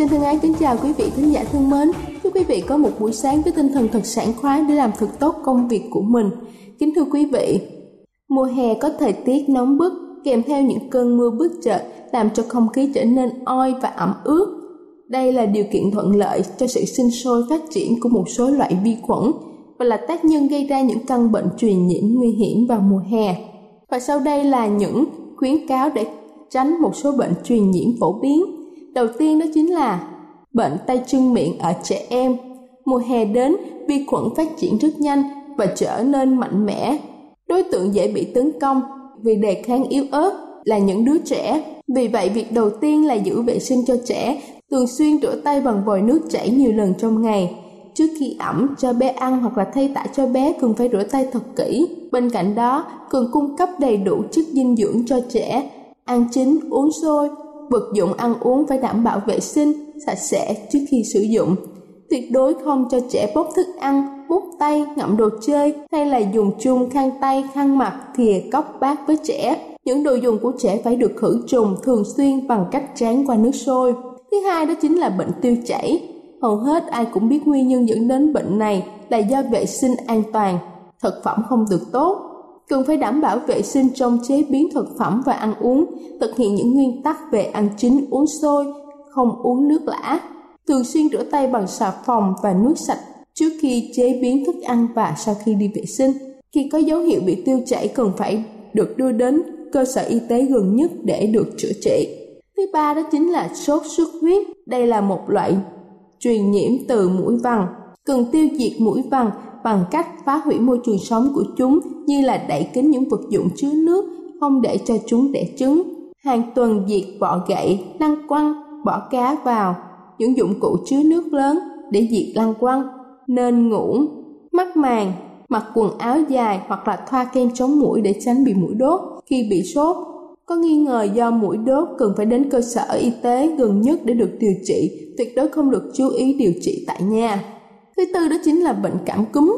Xin thân ái kính chào quý vị thính giả thân mến. Chúc quý vị có một buổi sáng với tinh thần thật sảng khoái để làm thật tốt công việc của mình. Kính thưa quý vị, mùa hè có thời tiết nóng bức kèm theo những cơn mưa bất chợt làm cho không khí trở nên oi và ẩm ướt. Đây là điều kiện thuận lợi cho sự sinh sôi phát triển của một số loại vi khuẩn và là tác nhân gây ra những căn bệnh truyền nhiễm nguy hiểm vào mùa hè. Và sau đây là những khuyến cáo để tránh một số bệnh truyền nhiễm phổ biến Đầu tiên đó chính là bệnh tay chân miệng ở trẻ em. Mùa hè đến, vi khuẩn phát triển rất nhanh và trở nên mạnh mẽ. Đối tượng dễ bị tấn công vì đề kháng yếu ớt là những đứa trẻ. Vì vậy, việc đầu tiên là giữ vệ sinh cho trẻ, thường xuyên rửa tay bằng vòi nước chảy nhiều lần trong ngày. Trước khi ẩm cho bé ăn hoặc là thay tả cho bé cần phải rửa tay thật kỹ. Bên cạnh đó, cần cung cấp đầy đủ chất dinh dưỡng cho trẻ, ăn chín, uống sôi, vật dụng ăn uống phải đảm bảo vệ sinh, sạch sẽ trước khi sử dụng. Tuyệt đối không cho trẻ bốc thức ăn, bút tay, ngậm đồ chơi hay là dùng chung khăn tay, khăn mặt, thìa, cốc, bát với trẻ. Những đồ dùng của trẻ phải được khử trùng thường xuyên bằng cách tráng qua nước sôi. Thứ hai đó chính là bệnh tiêu chảy. Hầu hết ai cũng biết nguyên nhân dẫn đến bệnh này là do vệ sinh an toàn, thực phẩm không được tốt, cần phải đảm bảo vệ sinh trong chế biến thực phẩm và ăn uống, thực hiện những nguyên tắc về ăn chín uống sôi, không uống nước lã, thường xuyên rửa tay bằng xà phòng và nước sạch trước khi chế biến thức ăn và sau khi đi vệ sinh. Khi có dấu hiệu bị tiêu chảy cần phải được đưa đến cơ sở y tế gần nhất để được chữa trị. Thứ ba đó chính là sốt xuất huyết. Đây là một loại truyền nhiễm từ mũi vằn. Cần tiêu diệt mũi vằn bằng cách phá hủy môi trường sống của chúng như là đẩy kín những vật dụng chứa nước, không để cho chúng đẻ trứng. Hàng tuần diệt bọ gậy, lăng quăng, bỏ cá vào, những dụng cụ chứa nước lớn để diệt lăng quăng, nên ngủ, mắc màng, mặc quần áo dài hoặc là thoa kem chống mũi để tránh bị mũi đốt. Khi bị sốt, có nghi ngờ do mũi đốt cần phải đến cơ sở y tế gần nhất để được điều trị, tuyệt đối không được chú ý điều trị tại nhà. Thứ tư đó chính là bệnh cảm cúm.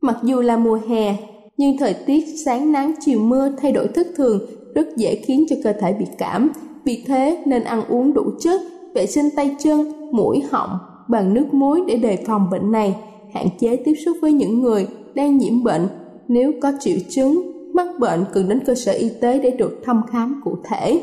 Mặc dù là mùa hè, nhưng thời tiết sáng nắng chiều mưa thay đổi thất thường rất dễ khiến cho cơ thể bị cảm. Vì thế nên ăn uống đủ chất, vệ sinh tay chân, mũi họng bằng nước muối để đề phòng bệnh này, hạn chế tiếp xúc với những người đang nhiễm bệnh. Nếu có triệu chứng mắc bệnh cần đến cơ sở y tế để được thăm khám cụ thể.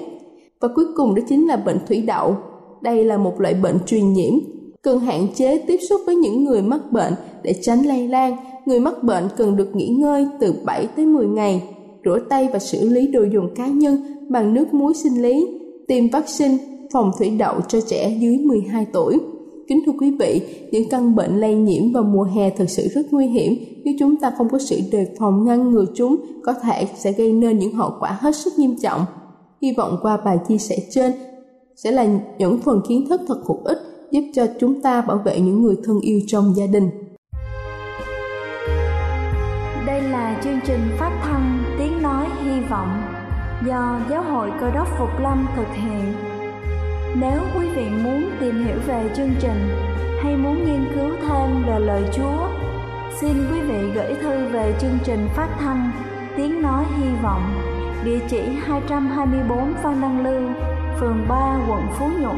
Và cuối cùng đó chính là bệnh thủy đậu. Đây là một loại bệnh truyền nhiễm cần hạn chế tiếp xúc với những người mắc bệnh để tránh lây lan. Người mắc bệnh cần được nghỉ ngơi từ 7 tới 10 ngày, rửa tay và xử lý đồ dùng cá nhân bằng nước muối sinh lý, tiêm vaccine phòng thủy đậu cho trẻ dưới 12 tuổi. Kính thưa quý vị, những căn bệnh lây nhiễm vào mùa hè thực sự rất nguy hiểm. Nếu chúng ta không có sự đề phòng ngăn ngừa chúng, có thể sẽ gây nên những hậu quả hết sức nghiêm trọng. Hy vọng qua bài chia sẻ trên sẽ là những phần kiến thức thật hữu ích giúp cho chúng ta bảo vệ những người thân yêu trong gia đình. Đây là chương trình phát thanh Tiếng Nói Hy Vọng do Giáo hội Cơ đốc Phục Lâm thực hiện. Nếu quý vị muốn tìm hiểu về chương trình hay muốn nghiên cứu thêm về lời Chúa, xin quý vị gửi thư về chương trình phát thanh Tiếng Nói Hy Vọng, địa chỉ 224 Phan Đăng Lưu, phường 3, quận Phú Nhuận,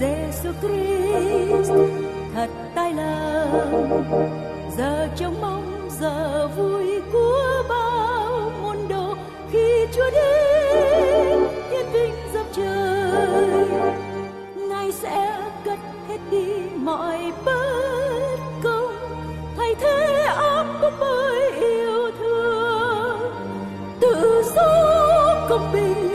Giêsu Christ thật tai lòng giờ trông mong, giờ vui của bao môn đồ khi Chúa đến. Thiên vinh dập trời, Ngài sẽ cất hết đi mọi bất công. Thay thế áp bức bởi yêu thương. Tự do công bình.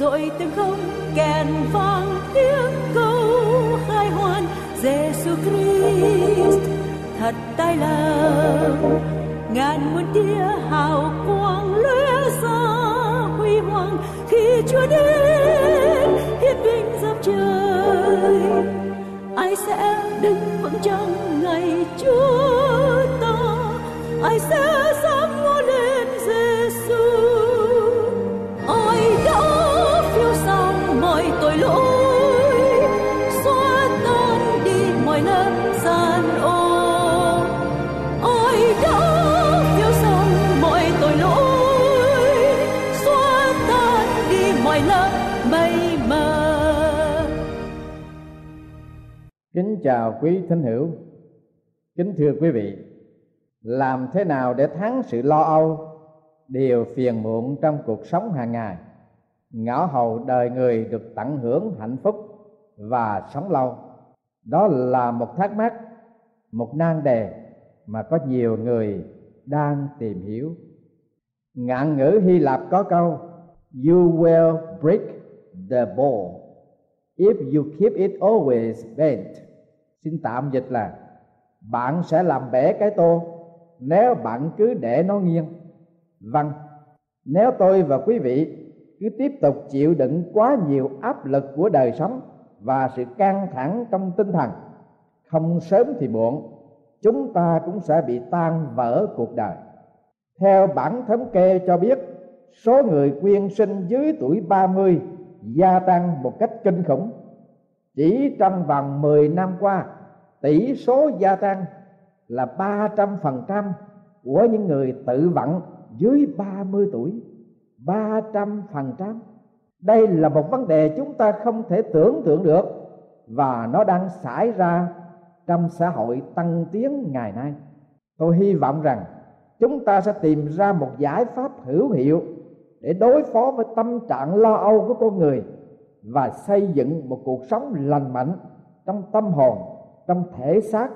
Rồi từng không kèn vang tiếng câu khai hoan Giêsu Christ, thật tài lòng ngàn muôn tia hào quang lóe ra huy hoàng, khi Chúa đến, hiệp vinh dập trời. Ai sẽ đứng vững trong ngày Chúa ta ai sẽ kính chào quý thính hữu. Kính thưa quý vị, làm thế nào để thắng sự lo âu, điều phiền muộn trong cuộc sống hàng ngày? Ngõ hầu đời người được tận hưởng hạnh phúc và sống lâu. Đó là một thắc mắc, một nan đề mà có nhiều người đang tìm hiểu. Ngạn ngữ hy lạp có câu, you will break the ball if you keep it always bent xin tạm dịch là, bạn sẽ làm bể cái tô nếu bạn cứ để nó nghiêng. Vâng nếu tôi và quý vị cứ tiếp tục chịu đựng quá nhiều áp lực của đời sống và sự căng thẳng trong tinh thần, không sớm thì muộn, chúng ta cũng sẽ bị tan vỡ cuộc đời. Theo bản thống kê cho biết, số người quyên sinh dưới tuổi 30 gia tăng một cách kinh khủng. Chỉ trong vòng 10 năm qua tỷ số gia tăng là 300% của những người tự vận dưới 30 tuổi. ba trăm phần trăm. Đây là một vấn đề chúng ta không thể tưởng tượng được và nó đang xảy ra trong xã hội tăng tiến ngày nay. Tôi hy vọng rằng chúng ta sẽ tìm ra một giải pháp hữu hiệu để đối phó với tâm trạng lo âu của con người và xây dựng một cuộc sống lành mạnh trong tâm hồn trong thể xác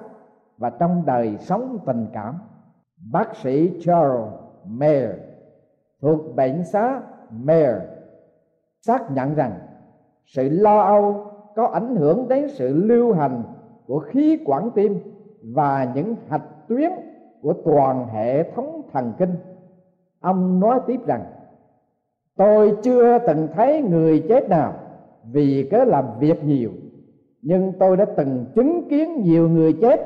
và trong đời sống tình cảm. Bác sĩ Charles Mayer, thuộc bệnh xá Mayer, xác nhận rằng sự lo âu có ảnh hưởng đến sự lưu hành của khí quản tim và những hạch tuyến của toàn hệ thống thần kinh. Ông nói tiếp rằng, tôi chưa từng thấy người chết nào vì cớ làm việc nhiều nhưng tôi đã từng chứng kiến nhiều người chết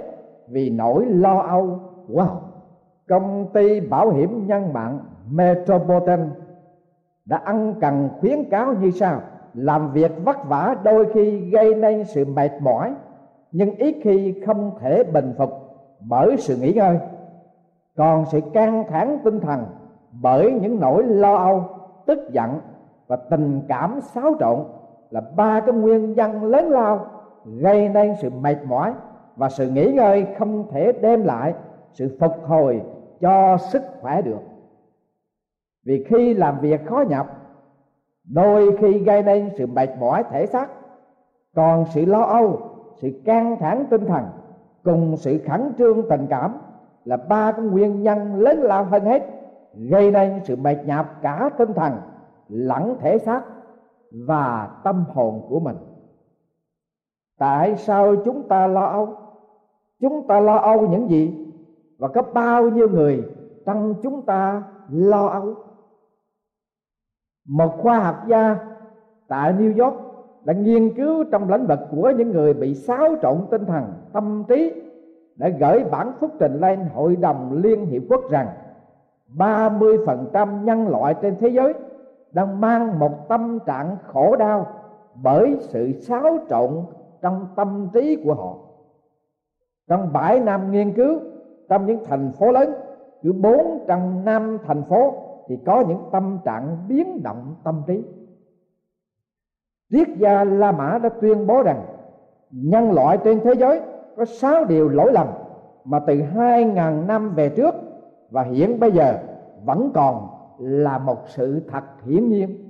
vì nỗi lo âu wow công ty bảo hiểm nhân mạng Metropolitan đã ăn cần khuyến cáo như sau. Làm việc vất vả đôi khi gây nên sự mệt mỏi, nhưng ít khi không thể bình phục bởi sự nghỉ ngơi. Còn sự căng thẳng tinh thần bởi những nỗi lo âu, tức giận và tình cảm xáo trộn là ba cái nguyên nhân lớn lao gây nên sự mệt mỏi và sự nghỉ ngơi không thể đem lại sự phục hồi cho sức khỏe được. Vì khi làm việc khó nhọc, đôi khi gây nên sự mệt mỏi thể xác, còn sự lo âu, sự căng thẳng tinh thần cùng sự khẩn trương tình cảm là ba cái nguyên nhân lớn lao hơn hết gây nên sự mệt nhọc cả tinh thần, lẫn thể xác và tâm hồn của mình tại sao chúng ta lo âu? Chúng ta lo âu những gì? Và có bao nhiêu người trong chúng ta lo âu? Một khoa học gia tại New York đã nghiên cứu trong lĩnh vực của những người bị xáo trộn tinh thần, tâm trí, đã gửi bản phúc trình lên Hội đồng Liên Hiệp Quốc rằng 30% nhân loại trên thế giới đang mang một tâm trạng khổ đau bởi sự xáo trộn trong tâm trí của họ. Trong bảy năm nghiên cứu trong những thành phố lớn, cứ bốn trăm năm thành phố thì có những tâm trạng biến động tâm trí. Triết gia La Mã đã tuyên bố rằng nhân loại trên thế giới có sáu điều lỗi lầm mà từ hai ngàn năm về trước và hiện bây giờ vẫn còn là một sự thật hiển nhiên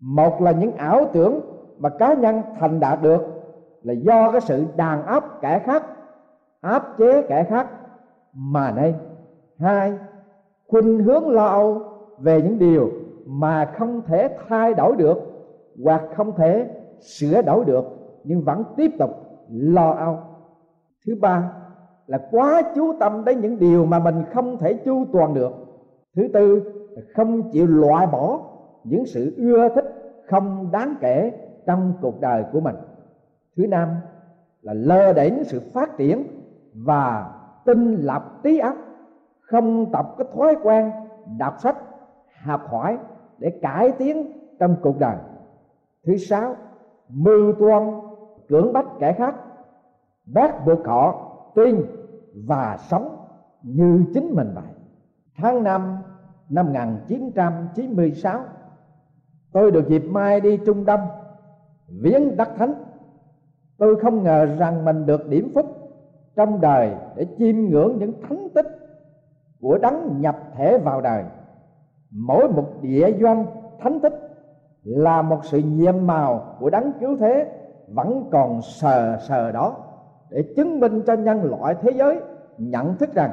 một là những ảo tưởng mà cá nhân thành đạt được là do cái sự đàn áp kẻ khác, áp chế kẻ khác mà nên hai, khuynh hướng lo âu về những điều mà không thể thay đổi được hoặc không thể sửa đổi được nhưng vẫn tiếp tục lo âu. Thứ ba là quá chú tâm đến những điều mà mình không thể chu toàn được. Thứ tư là không chịu loại bỏ những sự ưa thích không đáng kể trong cuộc đời của mình thứ năm là lơ đến sự phát triển và tinh lập trí óc, không tập cái thói quen đọc sách, học hỏi để cải tiến trong cuộc đời. Thứ sáu, mưu toan cưỡng bách kẻ khác bắt buộc họ tin và sống như chính mình vậy. Tháng 5 năm 1996 tôi được dịp mai đi Trung Đông, viếng đất thánh tôi không ngờ rằng mình được điểm phúc trong đời để chiêm ngưỡng những thánh tích của đấng nhập thể vào đời. Mỗi một địa doanh, thánh tích là một sự nhiệm màu của đấng cứu thế vẫn còn sờ sờ đó để chứng minh cho nhân loại thế giới nhận thức rằng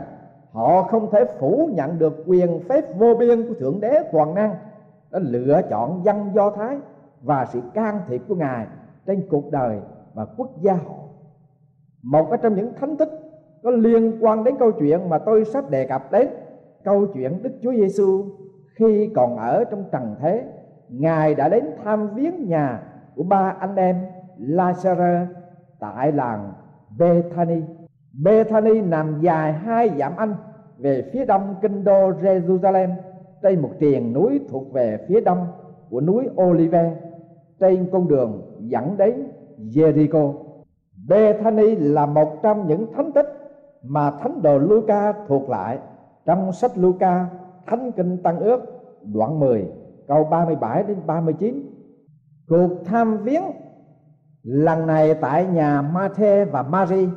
họ không thể phủ nhận được quyền phép vô biên của thượng đế toàn năng đã lựa chọn dân do thái và sự can thiệp của ngài trên cuộc đời và quốc gia họ một trong những thánh tích có liên quan đến câu chuyện mà tôi sắp đề cập đến câu chuyện Đức Chúa Giêsu khi còn ở trong trần thế, ngài đã đến thăm viếng nhà của ba anh em Lazarus tại làng Bethany. Bethany nằm dài hai dặm anh, về phía đông kinh đô Jerusalem, trên một triền núi thuộc về phía đông của núi Olive, trên con đường dẫn đến Jericho. Bethany là một trong những thánh tích mà thánh đồ Luca thuộc lại trong sách Luca, Thánh kinh Tăng ước, đoạn 10 câu 37 đến 39. Cuộc tham viếng lần này tại nhà Ma-thê và Mary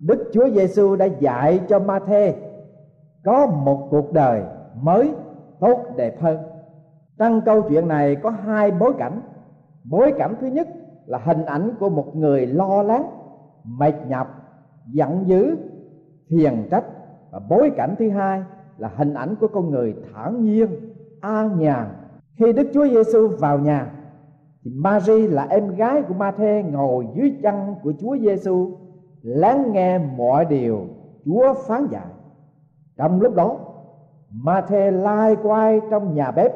Đức Chúa Giêsu đã dạy cho Ma-thê có một cuộc đời mới, tốt, đẹp hơn. Trong câu chuyện này có hai bối cảnh. Bối cảnh thứ nhất là hình ảnh của một người lo lắng, mệt nhọc, giận dữ, phiền trách và bối cảnh thứ hai là hình ảnh của con người thản nhiên, an nhàn. Khi Đức Chúa Giêsu vào nhà thì Mary là em gái của Ma-thê ngồi dưới chân của Chúa Giêsu lắng nghe mọi điều Chúa phán dạy. Trong lúc đó, Ma-thê lai quay trong nhà bếp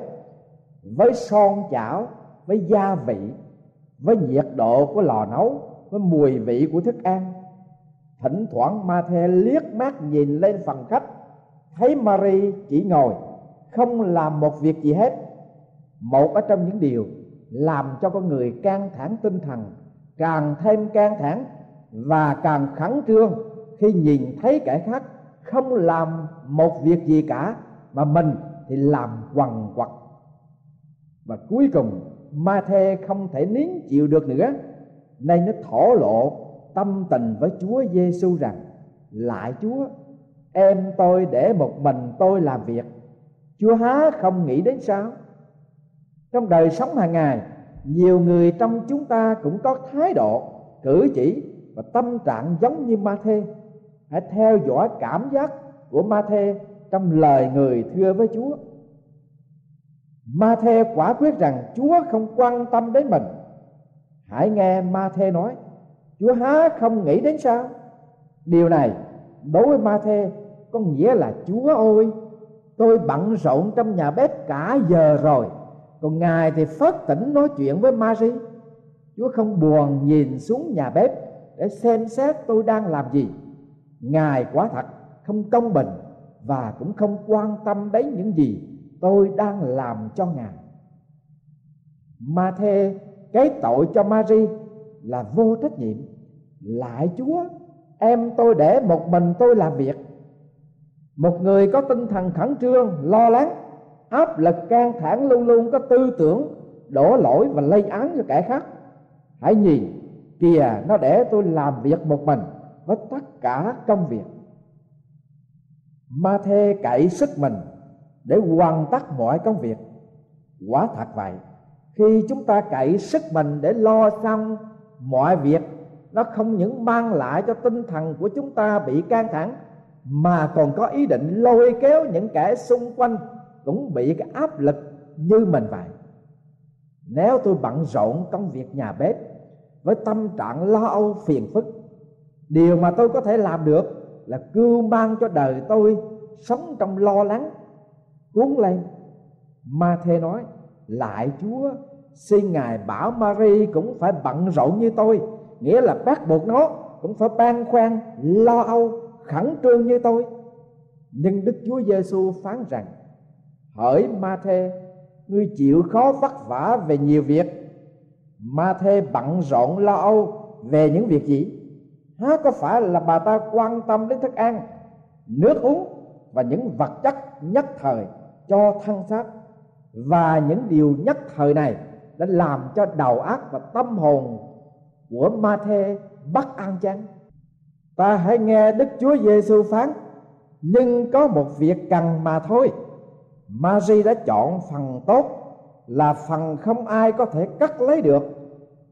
với son chảo, với gia vị, với nhiệt độ của lò nấu, với mùi vị của thức ăn. Thỉnh thoảng ma the liếc mắt nhìn lên phần khách, thấy Mary chỉ ngồi không làm một việc gì hết. Một ở trong những điều làm cho con người căng thẳng tinh thần càng thêm căng thẳng và càng khẩn trương khi nhìn thấy kẻ khác không làm một việc gì cả mà mình thì làm quằn quật và cuối cùng ma thê không thể nín chịu được nữa. Nay nó thổ lộ tâm tình với Chúa Giêsu rằng, lại Chúa, em tôi để một mình tôi làm việc. Chúa há không nghĩ đến sao? Trong đời sống hàng ngày, nhiều người trong chúng ta cũng có thái độ cử chỉ và tâm trạng giống như ma thê. Hãy theo dõi cảm giác của ma thê trong lời người thưa với chúa ma thê quả quyết rằng chúa không quan tâm đến mình. Hãy nghe ma thê nói, chúa há không nghĩ đến sao? Điều này đối với ma thê có nghĩa là chúa ơi, tôi bận rộn trong nhà bếp cả giờ rồi, còn ngài thì phớt tỉnh nói chuyện với Mary Chúa không buồn nhìn xuống nhà bếp để xem xét tôi đang làm gì. Ngài quả thật không công bình và cũng không quan tâm đến những gì tôi đang làm cho ngài. Ma thê cái tội cho Mary là vô trách nhiệm. Lại chúa, em tôi để một mình tôi làm việc. Một người có tinh thần khẩn trương, lo lắng, áp lực căng thẳng luôn luôn có tư tưởng, đổ lỗi và lây án cho kẻ khác. Hãy nhìn, kìa, nó để tôi làm việc một mình với tất cả công việc. Ma thê cậy sức mình để hoàn tất mọi công việc. Quả thật vậy, khi chúng ta cậy sức mình để lo xong mọi việc, nó không những mang lại cho tinh thần của chúng ta bị căng thẳng, mà còn có ý định lôi kéo những kẻ xung quanh cũng bị cái áp lực như mình vậy. Nếu tôi bận rộn công việc nhà bếp với tâm trạng lo âu phiền phức, điều mà tôi có thể làm được là cưu mang cho đời tôi sống trong lo lắng cuốn lên. Ma thê nói, lại chúa, xin ngài bảo Mary cũng phải bận rộn như tôi, nghĩa là bắt buộc nó cũng phải ban khoan, lo âu, khẩn trương như tôi. Nhưng đức chúa giêsu phán rằng, hỡi ma thê ngươi chịu khó vất vả về nhiều việc. Ma thê bận rộn lo âu về những việc gì? Há có phải là bà ta quan tâm đến thức ăn, nước uống và những vật chất nhất thời? Cho thân xác. Và những điều nhất thời này đã làm cho đầu óc và tâm hồn của ma thê bất an chăng ta hãy nghe đức chúa giêsu phán, nhưng có một việc cần mà thôi. Mary đã chọn phần tốt là phần không ai có thể cắt lấy được.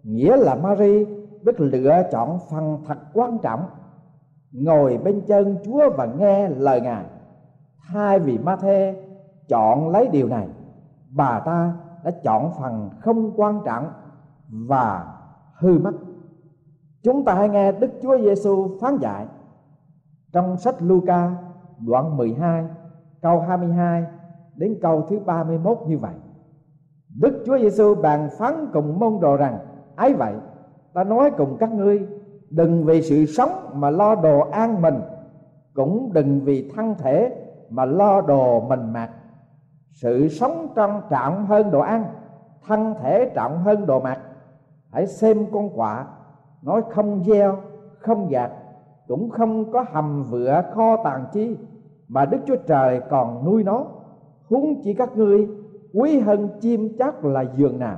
Nghĩa là Mary biết lựa chọn phần thật quan trọng. Ngồi bên chân Chúa và nghe lời Ngài. Thay vì Ma-thê chọn lấy điều này bà ta đã chọn phần không quan trọng và hư mất chúng ta hãy nghe Đức Chúa Giêsu phán dạy trong sách Luca đoạn 12 câu 22 đến câu thứ 31 như vậy. Đức Chúa Giêsu bàn phán cùng môn đồ rằng: ấy vậy, ta nói cùng các ngươi, đừng vì sự sống mà lo đồ an mình, cũng đừng vì thân thể mà lo đồ mình mặc. Sự sống trong trọng hơn đồ ăn, thân thể trọng hơn đồ mặc. Hãy xem con quạ, nói không gieo, không gạt, cũng không có hầm vựa kho tàng chi, mà Đức Chúa Trời còn nuôi nó. Huống chỉ các ngươi quý hơn chim chắc là giường nào.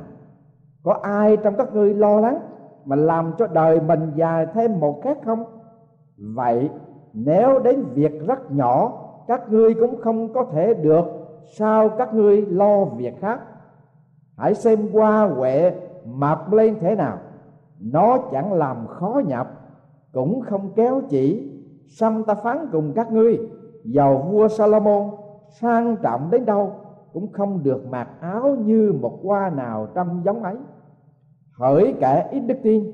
Có ai trong các ngươi lo lắng mà làm cho đời mình dài thêm một khác không? Vậy nếu đến việc rất nhỏ các ngươi cũng không có thể được sao các ngươi lo việc khác? Hãy xem qua huệ mập lên thế nào. Nó chẳng làm khó nhập cũng không kéo chỉ. Xăm ta phán cùng các ngươi, giàu vua Salomon, sang trọng đến đâu cũng không được mặc áo như một hoa nào trong giống ấy. Hỡi kẻ ít đức tin,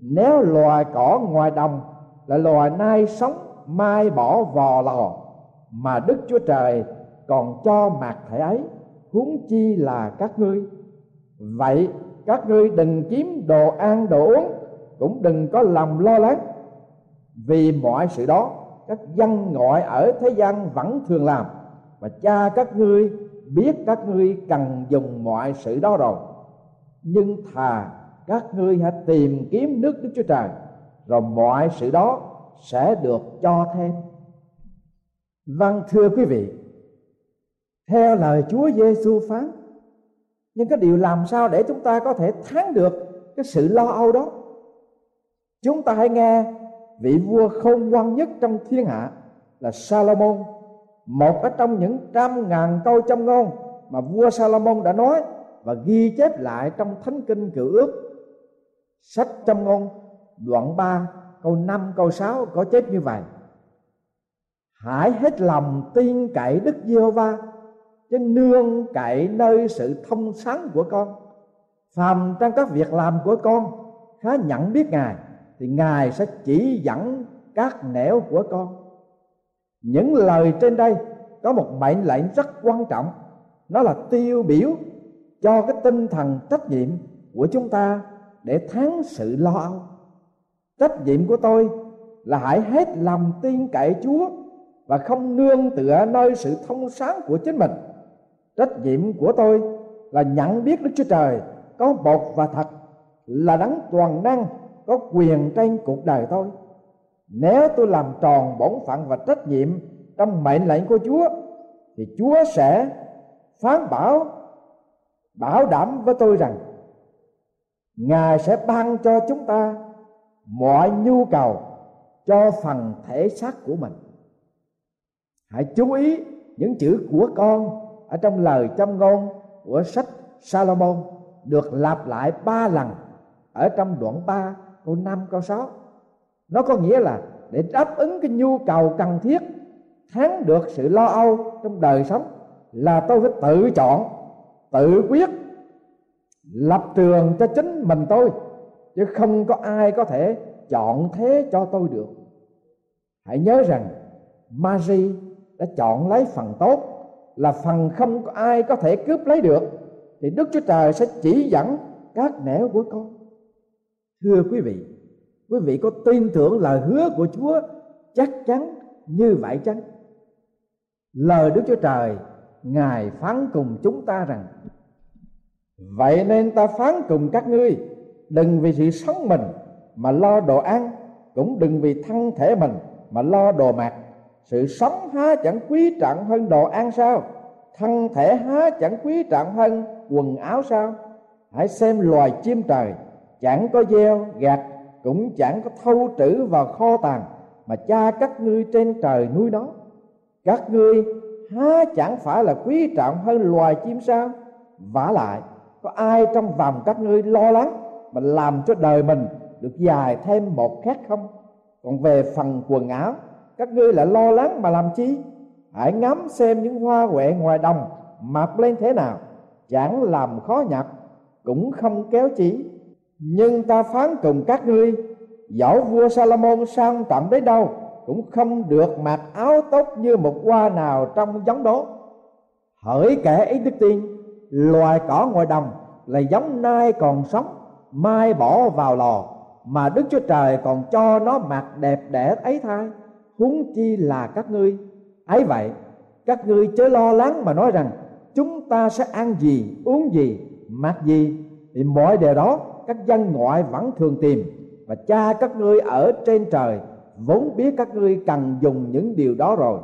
nếu loài cỏ ngoài đồng là loài nai sống, mai bỏ vò lò, mà đức chúa trời còn cho mặc thể ấy, huống chi là các ngươi. Vậy các ngươi đừng kiếm đồ ăn đồ uống, cũng đừng có lòng lo lắng. Vì mọi sự đó, các dân ngoại ở thế gian vẫn thường làm và cha các ngươi biết các ngươi cần dùng mọi sự đó rồi. Nhưng thà các ngươi hãy tìm kiếm nước đức chúa trời, rồi mọi sự đó sẽ được cho thêm. Vâng thưa quý vị theo lời chúa giêsu phán, nhưng cái điều làm sao để chúng ta có thể thắng được cái sự lo âu đó? Chúng ta hãy nghe vị vua khôn ngoan nhất trong thiên hạ là Salomon, một ở trong những trăm ngàn câu châm ngôn mà vua Salomon đã nói và ghi chép lại trong thánh kinh cựu ước. Sách châm ngôn đoạn 3 câu 5 câu 6 có chép như vậy. Hãy hết lòng tin cậy Đức Giê-hô-va chứ nương cậy nơi sự thông sáng của con. Phàm trong các việc làm của con, khá nhận biết ngài, thì ngài sẽ chỉ dẫn các nẻo của con. Những lời trên đây có một mệnh lệnh rất quan trọng. Nó là tiêu biểu cho cái tinh thần trách nhiệm của chúng ta để thắng sự lo âu. Trách nhiệm của tôi là hãy hết lòng tin cậy chúa và không nương tựa nơi sự thông sáng của chính mình trách nhiệm của tôi là nhận biết đức chúa trời có một và thật là đấng toàn năng, có quyền trên cuộc đời tôi. Nếu tôi làm tròn bổn phận và trách nhiệm trong mệnh lệnh của chúa, thì chúa sẽ phán bảo bảo đảm với tôi rằng ngài sẽ ban cho chúng ta mọi nhu cầu cho phần thể xác của mình. Hãy chú ý những chữ của con ở trong lời châm ngôn của sách Salomon được lặp lại ba lần. Ở trong đoạn 3 câu 5 câu 6 nó có nghĩa là để đáp ứng cái nhu cầu cần thiết, thắng được sự lo âu trong đời sống là tôi phải tự chọn, tự quyết, lập trường cho chính mình tôi, chứ không có ai có thể chọn thế cho tôi được. Hãy nhớ rằng Mary đã chọn lấy phần tốt là phần không có ai có thể cướp lấy được, thì Đức Chúa Trời sẽ chỉ dẫn các nẻo của con. Thưa quý vị quý vị có tin tưởng lời hứa của Chúa chắc chắn như vậy chăng? Lời Đức Chúa Trời, ngài phán cùng chúng ta rằng, vậy nên ta phán cùng các ngươi, đừng vì sự sống mình mà lo đồ ăn, cũng đừng vì thân thể mình mà lo đồ mặc sự sống há chẳng quý trọng hơn đồ ăn sao? Thân thể há chẳng quý trọng hơn quần áo sao? Hãy xem loài chim trời, chẳng có gieo, gạt, cũng chẳng có thâu trữ vào kho tàng mà cha các ngươi trên trời nuôi nó. Các ngươi há chẳng phải là quý trọng hơn loài chim sao? Vả lại, có ai trong vòng các ngươi lo lắng mà làm cho đời mình được dài thêm một khát không? Còn về phần quần áo các ngươi lại lo lắng mà làm chi? Hãy ngắm xem những hoa huệ ngoài đồng mặc lên thế nào. Chẳng làm khó nhập cũng không kéo chỉ. Nhưng ta phán cùng các ngươi, dẫu vua Salomon sang tận đến đâu, cũng không được mặc áo tốt như một hoa nào trong giống đó. Hỡi kẻ ý đức tiên, loài cỏ ngoài đồng là giống nai còn sống, mai bỏ vào lò mà đức chúa trời còn cho nó mặc đẹp đẽ ấy thay huống chi là các ngươi. Ấy vậy, các ngươi chớ lo lắng mà nói rằng, chúng ta sẽ ăn gì, uống gì, mặc gì. Thì mọi điều đó, các dân ngoại vẫn thường tìm. Và cha các ngươi ở trên trời, vốn biết các ngươi cần dùng những điều đó rồi.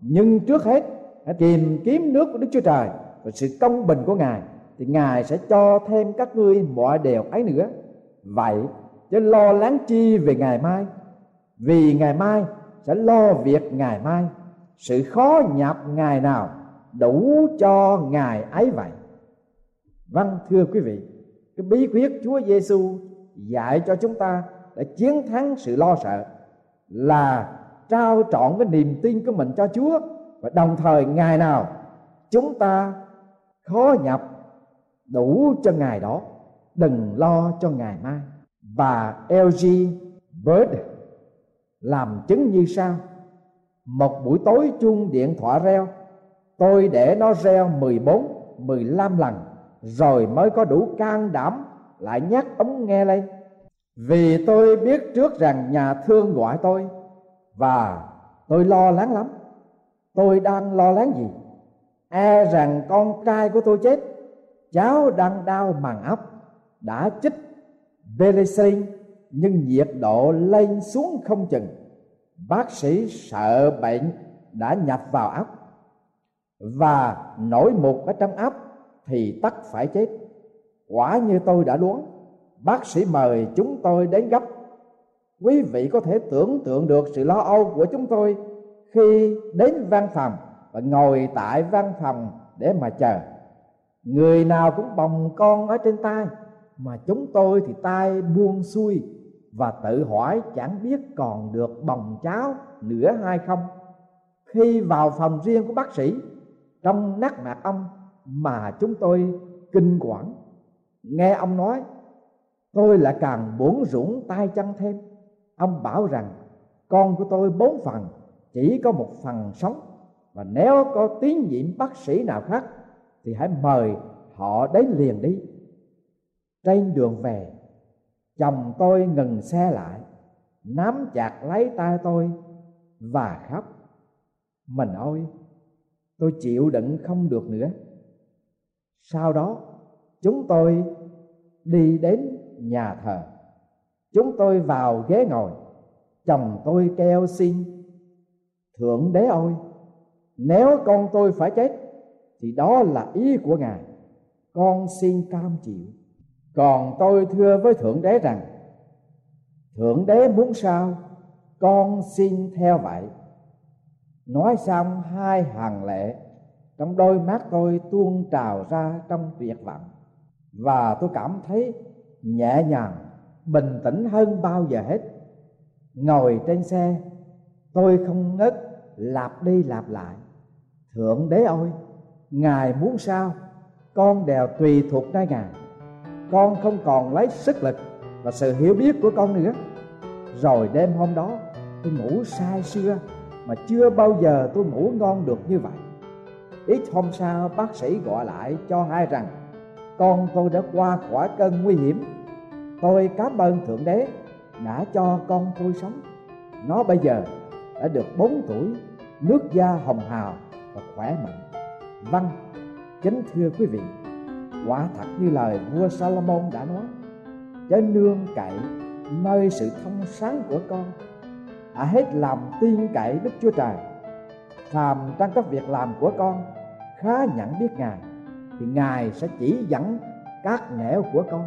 Nhưng trước hết, hãy tìm kiếm nước của đức chúa trời và sự công bình của ngài, thì ngài sẽ cho thêm các ngươi mọi điều ấy nữa. Vậy chứ lo lắng chi về ngày mai. Vì ngày mai sẽ lo việc ngày mai. Sự khó nhập ngày nào đủ cho ngày ấy vậy. Vâng thưa quý vị, cái bí quyết Chúa Giêsu dạy cho chúng ta để chiến thắng sự lo sợ là trao trọn cái niềm tin của mình cho Chúa. Và đồng thời ngày nào chúng ta khó nhập đủ cho ngày đó, đừng lo cho ngày mai. Bà LG Bird làm chứng như sau. Một buổi tối chuông điện thoại reo. Tôi để nó reo 14 15 lần, rồi mới có đủ can đảm lại nhắc ống nghe lên. Vì tôi biết trước rằng nhà thương gọi tôi, và tôi lo lắng lắm. Tôi đang lo lắng gì? E rằng con trai của tôi chết. Cháu đang đau màng ốc đã chích Penicillin nhưng nhiệt độ lên xuống không chừng. Bác sĩ sợ bệnh đã nhập vào óc và nổi mục ở trong óc thì tắt phải chết. Quả như tôi đã đoán bác sĩ mời chúng tôi đến gấp. Quý vị có thể tưởng tượng được sự lo âu của chúng tôi khi đến văn phòng và ngồi tại văn phòng để mà chờ. Người nào cũng bồng con ở trên tay, mà chúng tôi thì tay buông xuôi và tự hỏi chẳng biết còn được bồng cháo nữa hay không. Khi vào phòng riêng của bác sĩ, trong nát mặt ông mà chúng tôi kinh quản. Nghe ông nói, tôi lại càng bổn rủng tay chân thêm. Ông bảo rằng, con của tôi bốn phần, chỉ có một phần sống. Và nếu có tín nhiệm bác sĩ nào khác, thì hãy mời họ đến liền đi. Trên đường về chồng tôi ngừng xe lại, nắm chặt lấy tay tôi và khóc. Mình ơi, tôi chịu đựng không được nữa. Sau đó, chúng tôi đi đến nhà thờ. Chúng tôi vào ghế ngồi, chồng tôi kêu xin, thượng đế ơi, nếu con tôi phải chết, thì đó là ý của ngài, con xin cam chịu còn tôi thưa với thượng đế rằng, thượng đế muốn sao, con xin theo vậy. Nói xong, hai hàng lệ trong đôi mắt tôi tuôn trào ra trong tuyệt vọng. Và tôi cảm thấy nhẹ nhàng, bình tĩnh hơn bao giờ hết. Ngồi trên xe, tôi không ngất lặp đi lặp lại. Thượng đế ơi, ngài muốn sao? Con đều tùy thuộc nơi ngài con không còn lấy sức lực và sự hiểu biết của con nữa. Rồi đêm hôm đó, tôi ngủ say sưa mà chưa bao giờ tôi ngủ ngon được như vậy. Ít hôm sau, bác sĩ gọi lại cho hai rằng, con, tôi đã qua khỏi cơn nguy hiểm. Tôi, cảm ơn thượng đế, đã cho con tôi sống. Nó bây giờ đã được 4 tuổi, nước da hồng hào và khỏe mạnh. Vâng kính thưa quý vị quả thật như lời vua Salomon đã nói, chớ nương cậy nơi sự thông sáng của con, hãy hết làm tin cậy đức chúa trời. Phàm trong các việc làm của con, khá nhận biết ngài, thì ngài sẽ chỉ dẫn các nẻo của con.